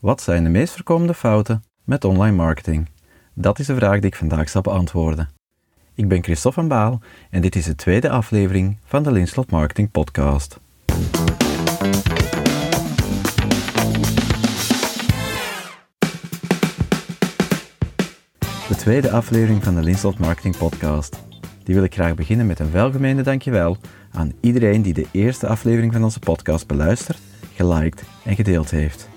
Wat zijn de meest voorkomende fouten met online marketing? Dat is de vraag die ik vandaag zal beantwoorden. Ik ben Christophe van Baal en dit is de tweede aflevering van de Linslot Marketing Podcast. De tweede aflevering van de Linslot Marketing Podcast. Die wil ik graag beginnen met een welgemeende dankjewel aan iedereen die de eerste aflevering van onze podcast beluistert, geliked en gedeeld heeft.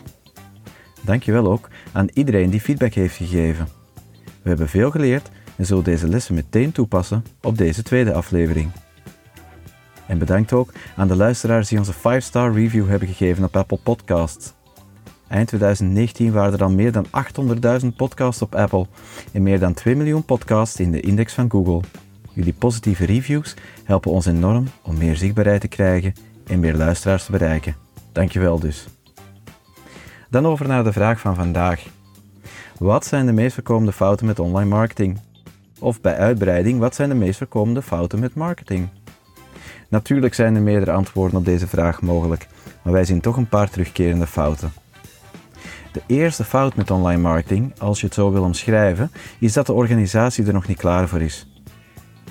Dankjewel ook aan iedereen die feedback heeft gegeven. We hebben veel geleerd en zullen deze lessen meteen toepassen op deze tweede aflevering. En bedankt ook aan de luisteraars die onze 5-star review hebben gegeven op Apple Podcasts. Eind 2019 waren er al meer dan 800.000 podcasts op Apple en meer dan 2 miljoen podcasts in de index van Google. Jullie positieve reviews helpen ons enorm om meer zichtbaarheid te krijgen en meer luisteraars te bereiken. Dankjewel dus. Dan over naar de vraag van vandaag. Wat zijn de meest voorkomende fouten met online marketing? Of bij uitbreiding, wat zijn de meest voorkomende fouten met marketing? Natuurlijk zijn er meerdere antwoorden op deze vraag mogelijk, maar wij zien toch een paar terugkerende fouten. De eerste fout met online marketing, als je het zo wil omschrijven, is dat de organisatie er nog niet klaar voor is.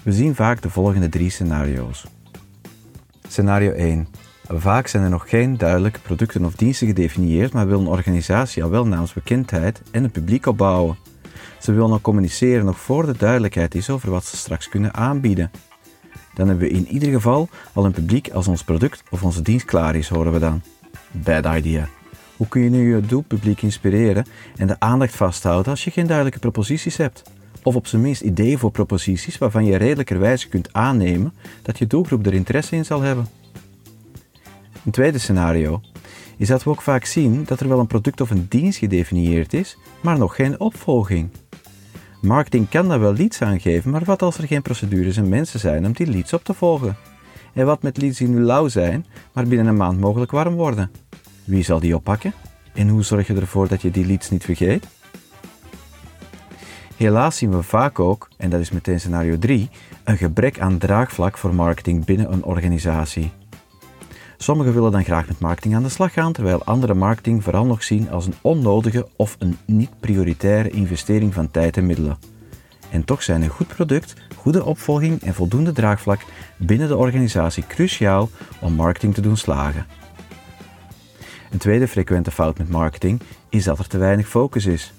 We zien vaak de volgende drie scenario's. Scenario 1. Vaak zijn er nog geen duidelijke producten of diensten gedefinieerd, maar wil een organisatie al wel naamsbekendheid en een publiek opbouwen. Ze willen nog communiceren nog voor de duidelijkheid is over wat ze straks kunnen aanbieden. Dan hebben we in ieder geval al een publiek als ons product of onze dienst klaar is, horen we dan. Bad idea. Hoe kun je nu je doelpubliek inspireren en de aandacht vasthouden als je geen duidelijke proposities hebt? Of op zijn minst ideeën voor proposities waarvan je redelijkerwijze kunt aannemen dat je doelgroep er interesse in zal hebben. Een tweede scenario is dat we ook vaak zien dat er wel een product of een dienst gedefinieerd is, maar nog geen opvolging. Marketing kan daar wel leads aangeven, maar wat als er geen procedures en mensen zijn om die leads op te volgen? En wat met leads die nu lauw zijn, maar binnen een maand mogelijk warm worden? Wie zal die oppakken? En hoe zorg je ervoor dat je die leads niet vergeet? Helaas zien we vaak ook, en dat is meteen scenario 3, een gebrek aan draagvlak voor marketing binnen een organisatie. Sommigen willen dan graag met marketing aan de slag gaan, terwijl andere marketing vooral nog zien als een onnodige of een niet prioritaire investering van tijd en middelen. En toch zijn een goed product, goede opvolging en voldoende draagvlak binnen de organisatie cruciaal om marketing te doen slagen. Een tweede frequente fout met marketing is dat er te weinig focus is.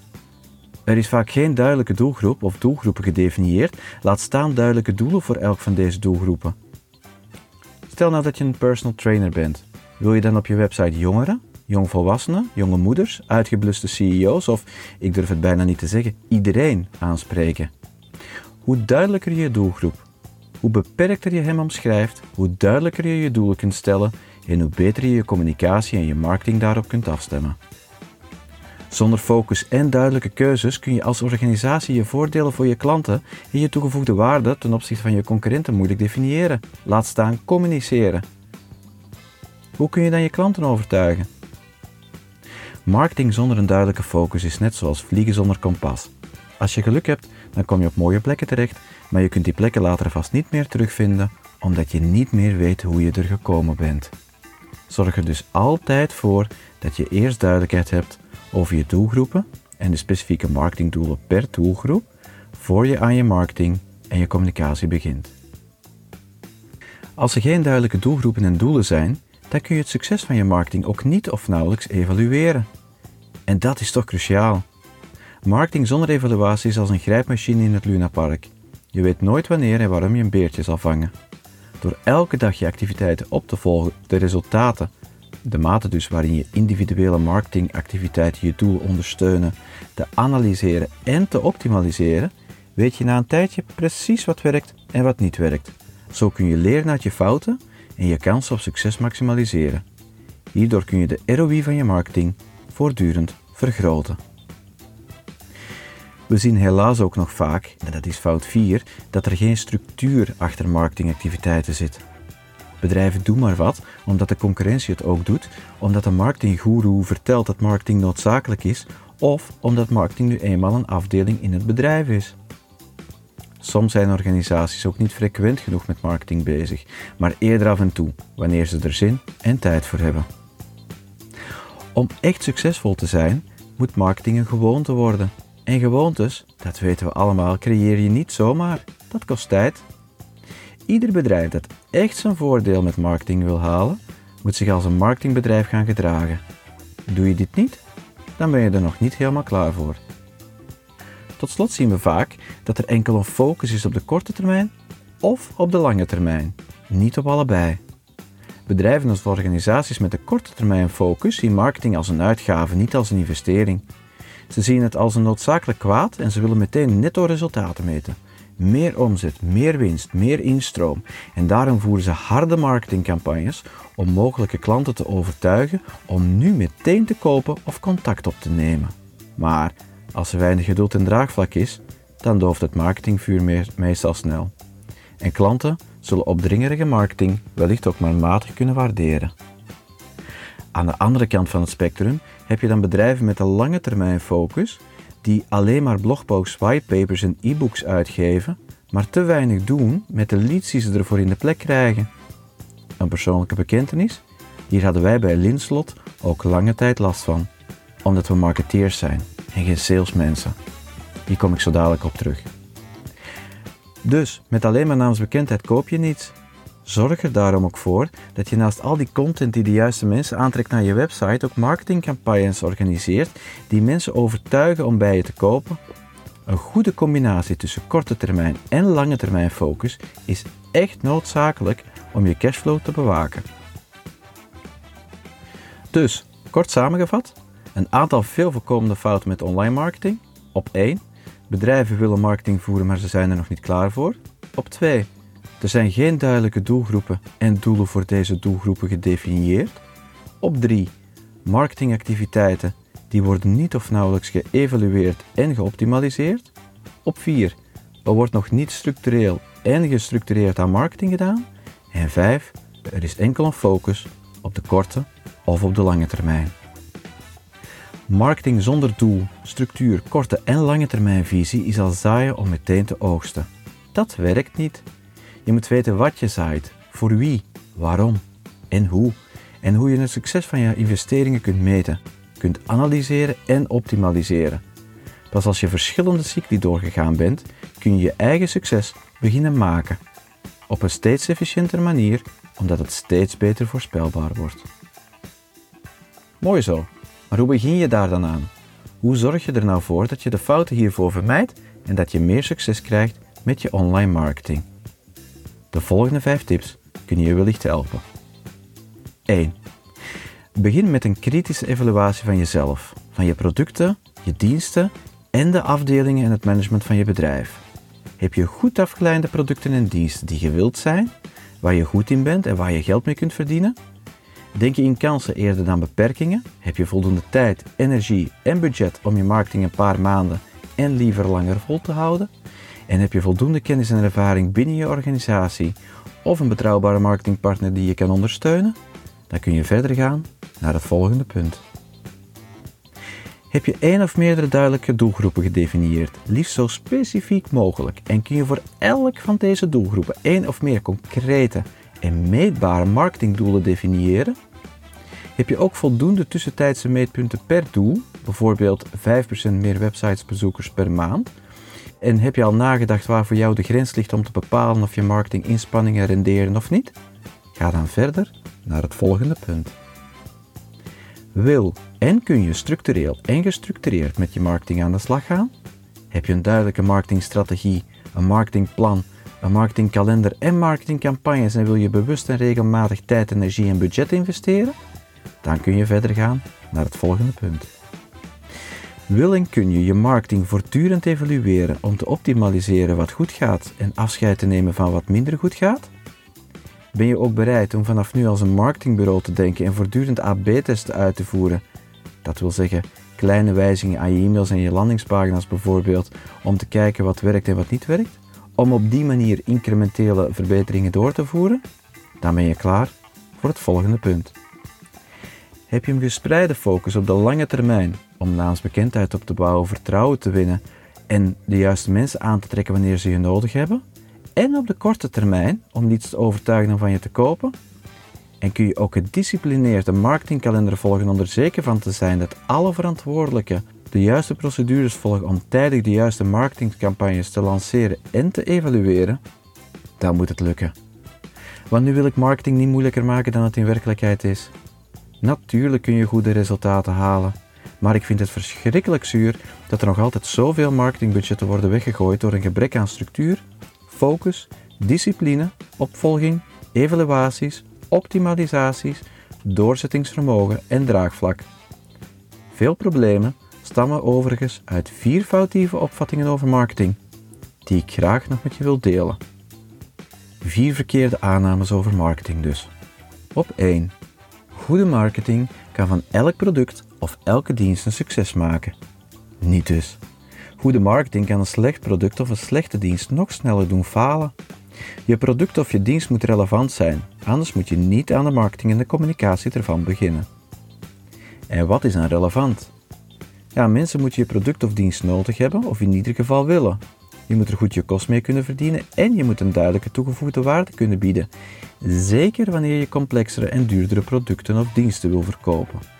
Er is vaak geen duidelijke doelgroep of doelgroepen gedefinieerd, laat staan duidelijke doelen voor elk van deze doelgroepen. Stel nou dat je een personal trainer bent. Wil je dan op je website jongeren, jongvolwassenen, jonge moeders, uitgebluste CEO's of, ik durf het bijna niet te zeggen, iedereen aanspreken? Hoe duidelijker je doelgroep, hoe beperkter je hem omschrijft, hoe duidelijker je je doelen kunt stellen en hoe beter je je communicatie en je marketing daarop kunt afstemmen. Zonder focus en duidelijke keuzes kun je als organisatie je voordelen voor je klanten en je toegevoegde waarde ten opzichte van je concurrenten moeilijk definiëren. Laat staan communiceren. Hoe kun je dan je klanten overtuigen? Marketing zonder een duidelijke focus is net zoals vliegen zonder kompas. Als je geluk hebt, dan kom je op mooie plekken terecht, maar je kunt die plekken later vast niet meer terugvinden omdat je niet meer weet hoe je er gekomen bent. Zorg er dus altijd voor dat je eerst duidelijkheid hebt over je doelgroepen en de specifieke marketingdoelen per doelgroep voor je aan je marketing en je communicatie begint. Als er geen duidelijke doelgroepen en doelen zijn, dan kun je het succes van je marketing ook niet of nauwelijks evalueren. En dat is toch cruciaal. Marketing zonder evaluatie is als een grijpmachine in het Lunapark. Je weet nooit wanneer en waarom je een beertje zal vangen. Door elke dag je activiteiten op te volgen, de resultaten de mate dus waarin je individuele marketingactiviteiten je doel ondersteunen, te analyseren en te optimaliseren, weet je na een tijdje precies wat werkt en wat niet werkt. Zo kun je leren uit je fouten en je kans op succes maximaliseren. Hierdoor kun je de ROI van je marketing voortdurend vergroten. We zien helaas ook nog vaak, en dat is fout 4, dat er geen structuur achter marketingactiviteiten zit. Bedrijven doen maar wat, omdat de concurrentie het ook doet, omdat de marketinggoeroe vertelt dat marketing noodzakelijk is, of omdat marketing nu eenmaal een afdeling in het bedrijf is. Soms zijn organisaties ook niet frequent genoeg met marketing bezig, maar eerder af en toe, wanneer ze er zin en tijd voor hebben. Om echt succesvol te zijn, moet marketing een gewoonte worden. En gewoontes, dat weten we allemaal, creëer je niet zomaar. Dat kost tijd. Ieder bedrijf dat echt zijn voordeel met marketing wil halen, moet zich als een marketingbedrijf gaan gedragen. Doe je dit niet, dan ben je er nog niet helemaal klaar voor. Tot slot zien we vaak dat er enkel een focus is op de korte termijn of op de lange termijn, niet op allebei. Bedrijven als organisaties met een korte termijn focus zien marketing als een uitgave, niet als een investering. Ze zien het als een noodzakelijk kwaad en ze willen meteen netto resultaten meten. Meer omzet, meer winst, meer instroom. En daarom voeren ze harde marketingcampagnes om mogelijke klanten te overtuigen om nu meteen te kopen of contact op te nemen. Maar als er weinig geduld en draagvlak is, dan dooft het marketingvuur meestal snel. En klanten zullen opdringerige marketing wellicht ook maar matig kunnen waarderen. Aan de andere kant van het spectrum heb je dan bedrijven met een lange termijn focus die alleen maar blogposts, whitepapers en e-books uitgeven, maar te weinig doen met de leads die ze ervoor in de plek krijgen. Een persoonlijke bekentenis? Hier hadden wij bij Linslot ook lange tijd last van, omdat we marketeers zijn en geen salesmensen. Hier kom ik zo dadelijk op terug. Dus met alleen maar naamsbekendheid koop je niets. Zorg er daarom ook voor dat je naast al die content die de juiste mensen aantrekt naar je website ook marketingcampagnes organiseert die mensen overtuigen om bij je te kopen. Een goede combinatie tussen korte termijn en lange termijn focus is echt noodzakelijk om je cashflow te bewaken. Dus, kort samengevat, een aantal veel voorkomende fouten met online marketing. Op 1. Bedrijven willen marketing voeren, maar ze zijn er nog niet klaar voor. Op 2. Er zijn geen duidelijke doelgroepen en doelen voor deze doelgroepen gedefinieerd. Op 3. Marketingactiviteiten die worden niet of nauwelijks geëvalueerd en geoptimaliseerd. Op 4. Er wordt nog niet structureel en gestructureerd aan marketing gedaan. En 5. Er is enkel een focus op de korte of op de lange termijn. Marketing zonder doel, structuur, korte en lange termijnvisie is als zaaien om meteen te oogsten. Dat werkt niet. Je moet weten wat je zaait, voor wie, waarom en hoe. En hoe je het succes van je investeringen kunt meten, kunt analyseren en optimaliseren. Pas als je verschillende cycli doorgegaan bent, kun je je eigen succes beginnen maken. Op een steeds efficiëntere manier, omdat het steeds beter voorspelbaar wordt. Mooi zo. Maar hoe begin je daar dan aan? Hoe zorg je er nou voor dat je de fouten hiervoor vermijdt en dat je meer succes krijgt met je online marketing? De volgende 5 tips kunnen je wellicht helpen. 1. Begin met een kritische evaluatie van jezelf, van je producten, je diensten en de afdelingen en het management van je bedrijf. Heb je goed afgeleide producten en diensten die gewild zijn, waar je goed in bent en waar je geld mee kunt verdienen? Denk je in kansen eerder dan beperkingen? Heb je voldoende tijd, energie en budget om je marketing een paar maanden en liever langer vol te houden? En heb je voldoende kennis en ervaring binnen je organisatie of een betrouwbare marketingpartner die je kan ondersteunen? Dan kun je verder gaan naar het volgende punt. Heb je één of meerdere duidelijke doelgroepen gedefinieerd, liefst zo specifiek mogelijk, en kun je voor elk van deze doelgroepen één of meer concrete en meetbare marketingdoelen definiëren? Heb je ook voldoende tussentijdse meetpunten per doel, bijvoorbeeld 5% meer websitesbezoekers per maand? En heb je al nagedacht waar voor jou de grens ligt om te bepalen of je marketinginspanningen renderen of niet? Ga dan verder naar het volgende punt. Wil en kun je structureel en gestructureerd met je marketing aan de slag gaan? Heb je een duidelijke marketingstrategie, een marketingplan een marketingkalender en marketingcampagnes en wil je bewust en regelmatig tijd, energie en budget investeren? Dan kun je verder gaan naar het volgende punt. Wil en kun je je marketing voortdurend evalueren om te optimaliseren wat goed gaat en afscheid te nemen van wat minder goed gaat? Ben je ook bereid om vanaf nu als een marketingbureau te denken en voortdurend AB-testen uit te voeren? Dat wil zeggen kleine wijzigingen aan je e-mails en je landingspagina's bijvoorbeeld om te kijken wat werkt en wat niet werkt? om op die manier incrementele verbeteringen door te voeren, dan ben je klaar voor het volgende punt. Heb je een gespreide focus op de lange termijn om naamsbekendheid op te bouwen, vertrouwen te winnen en de juiste mensen aan te trekken wanneer ze je nodig hebben? En op de korte termijn om niets te overtuigen om van je te kopen? En kun je ook gedisciplineerd de marketingkalender volgen om er zeker van te zijn dat alle verantwoordelijken de juiste procedures volgen om tijdig de juiste marketingcampagnes te lanceren en te evalueren, dan moet het lukken. Want nu wil ik marketing niet moeilijker maken dan het in werkelijkheid is. Natuurlijk kun je goede resultaten halen, maar ik vind het verschrikkelijk zuur dat er nog altijd zoveel marketingbudgetten worden weggegooid door een gebrek aan structuur, focus, discipline, opvolging, evaluaties, optimalisaties, doorzettingsvermogen en draagvlak. Veel problemen stammen overigens uit vier foutieve opvattingen over marketing, die ik graag nog met je wil delen. Vier verkeerde aannames over marketing dus. Op 1. Goede marketing kan van elk product of elke dienst een succes maken. Niet dus. Goede marketing kan een slecht product of een slechte dienst nog sneller doen falen. Je product of je dienst moet relevant zijn, anders moet je niet aan de marketing en de communicatie ervan beginnen. En wat is dan relevant? Ja, mensen moeten je product of dienst nodig hebben of in ieder geval willen. Je moet er goed je kost mee kunnen verdienen en je moet een duidelijke toegevoegde waarde kunnen bieden. Zeker wanneer je complexere en duurdere producten of diensten wil verkopen.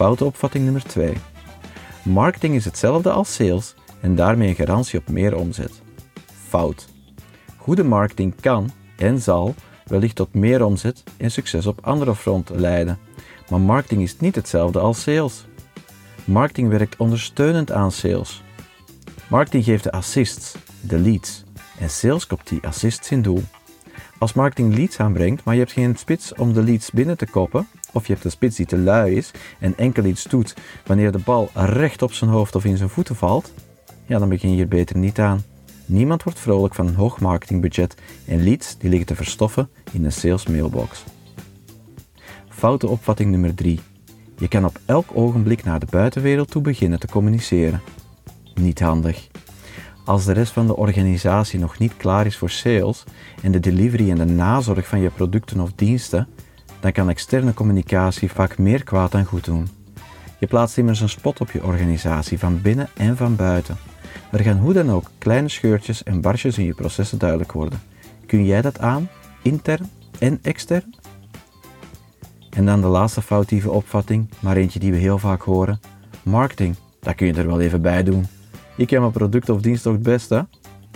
Foute opvatting nummer 2. Marketing is hetzelfde als sales en daarmee een garantie op meer omzet. Fout. Goede marketing kan en zal wellicht tot meer omzet en succes op andere fronten leiden. Maar marketing is niet hetzelfde als sales. Marketing werkt ondersteunend aan sales. Marketing geeft de assists, de leads, en sales kopt die assists in doel. Als marketing leads aanbrengt, maar je hebt geen spits om de leads binnen te koppen, of je hebt een spits die te lui is en enkel iets doet wanneer de bal recht op zijn hoofd of in zijn voeten valt, ja, dan begin je hier beter niet aan. Niemand wordt vrolijk van een hoog marketingbudget en leads die liggen te verstoffen in een sales mailbox. Foute opvatting nummer 3. Je kan op elk ogenblik naar de buitenwereld toe beginnen te communiceren. Niet handig. Als de rest van de organisatie nog niet klaar is voor sales en de delivery en de nazorg van je producten of diensten, dan kan externe communicatie vaak meer kwaad dan goed doen. Je plaatst immers een spot op je organisatie van binnen en van buiten. Er gaan hoe dan ook kleine scheurtjes en barsjes in je processen duidelijk worden. Kun jij dat aan, intern en extern? En dan de laatste foutieve opvatting, maar eentje die we heel vaak horen. Marketing, dat kun je er wel even bij doen. Ik ken mijn product of dienst toch het beste?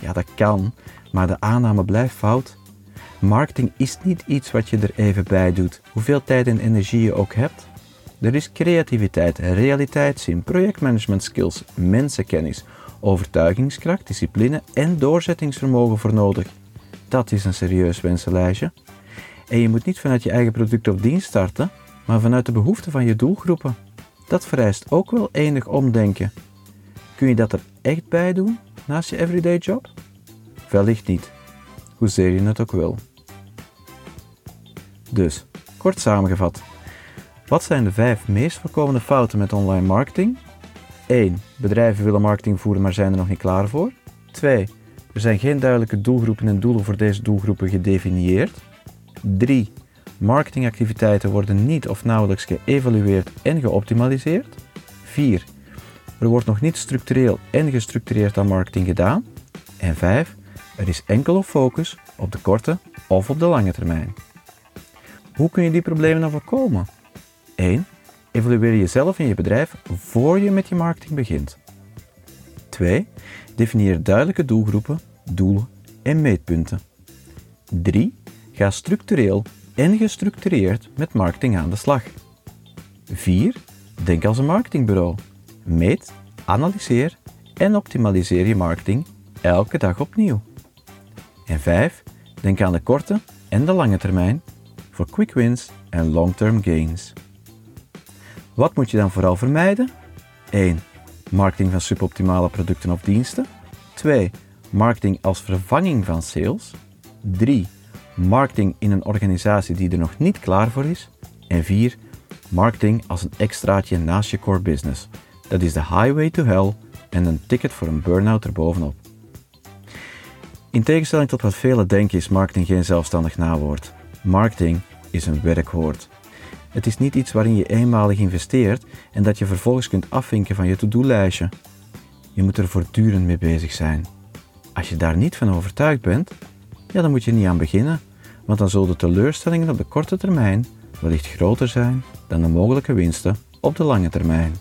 Ja, dat kan, maar de aanname blijft fout. Marketing is niet iets wat je er even bij doet, hoeveel tijd en energie je ook hebt. Er is creativiteit, realiteitszin, projectmanagement skills, mensenkennis, overtuigingskracht, discipline en doorzettingsvermogen voor nodig. Dat is een serieus wensenlijstje. En je moet niet vanuit je eigen product of dienst starten, maar vanuit de behoeften van je doelgroepen. Dat vereist ook wel enig omdenken. Kun je dat er echt bij doen naast je everyday job? Wellicht niet, hoezeer je het ook wil. Dus, kort samengevat. Wat zijn de vijf meest voorkomende fouten met online marketing? 1. Bedrijven willen marketing voeren, maar zijn er nog niet klaar voor. 2. Er zijn geen duidelijke doelgroepen en doelen voor deze doelgroepen gedefinieerd. 3. Marketingactiviteiten worden niet of nauwelijks geëvalueerd en geoptimaliseerd. 4. Er wordt nog niet structureel en gestructureerd aan marketing gedaan. En 5. Er is enkel focus op de korte of op de lange termijn. Hoe kun je die problemen dan voorkomen? 1. Evalueer jezelf en je bedrijf voor je met je marketing begint. 2. Definieer duidelijke doelgroepen, doelen en meetpunten. 3. Ga structureel en gestructureerd met marketing aan de slag. 4. Denk als een marketingbureau. Meet, analyseer en optimaliseer je marketing elke dag opnieuw. En 5. Denk aan de korte en de lange termijn voor quick wins en long-term gains. Wat moet je dan vooral vermijden? 1. Marketing van suboptimale producten of diensten. 2. Marketing als vervanging van sales. 3 marketing in een organisatie die er nog niet klaar voor is. En 4. Marketing als een extraatje naast je core business. Dat is de highway to hell en een ticket voor een burn-out erbovenop. In tegenstelling tot wat velen denken is marketing geen zelfstandig nawoord. Marketing is een werkwoord. Het is niet iets waarin je eenmalig investeert en dat je vervolgens kunt afvinken van je to-do-lijstje. Je moet er voortdurend mee bezig zijn. Als je daar niet van overtuigd bent, ja, dan moet je niet aan beginnen. want dan zullen de teleurstellingen op de korte termijn wellicht groter zijn dan de mogelijke winsten op de lange termijn.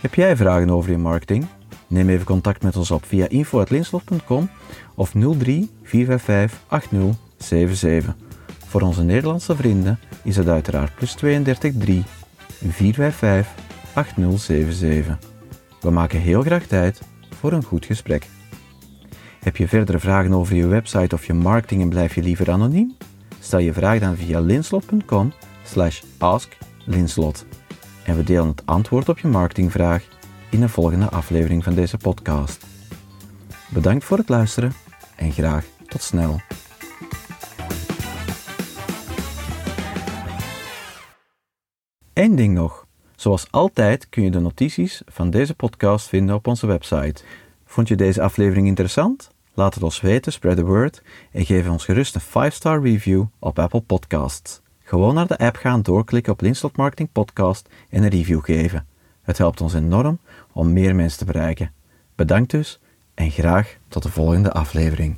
Heb jij vragen over je marketing? Neem even contact met ons op via info.linslot.com of 03 455 8077. Voor onze Nederlandse vrienden is het uiteraard plus 32 3 455 8077. We maken heel graag tijd voor een goed gesprek. Heb je verdere vragen over je website of je marketing en blijf je liever anoniem? Stel je vraag dan via linslot.com slash asklinslot. En we delen het antwoord op je marketingvraag in de volgende aflevering van deze podcast. Bedankt voor het luisteren en graag tot snel. Eén ding nog. Zoals altijd kun je de notities van deze podcast vinden op onze website. Vond je deze aflevering interessant? Laat het ons weten, spread the word en geef ons gerust een 5-star review op Apple Podcasts. Gewoon naar de app gaan, doorklikken op Linslot Marketing Podcast en een review geven. Het helpt ons enorm om meer mensen te bereiken. Bedankt dus en graag tot de volgende aflevering.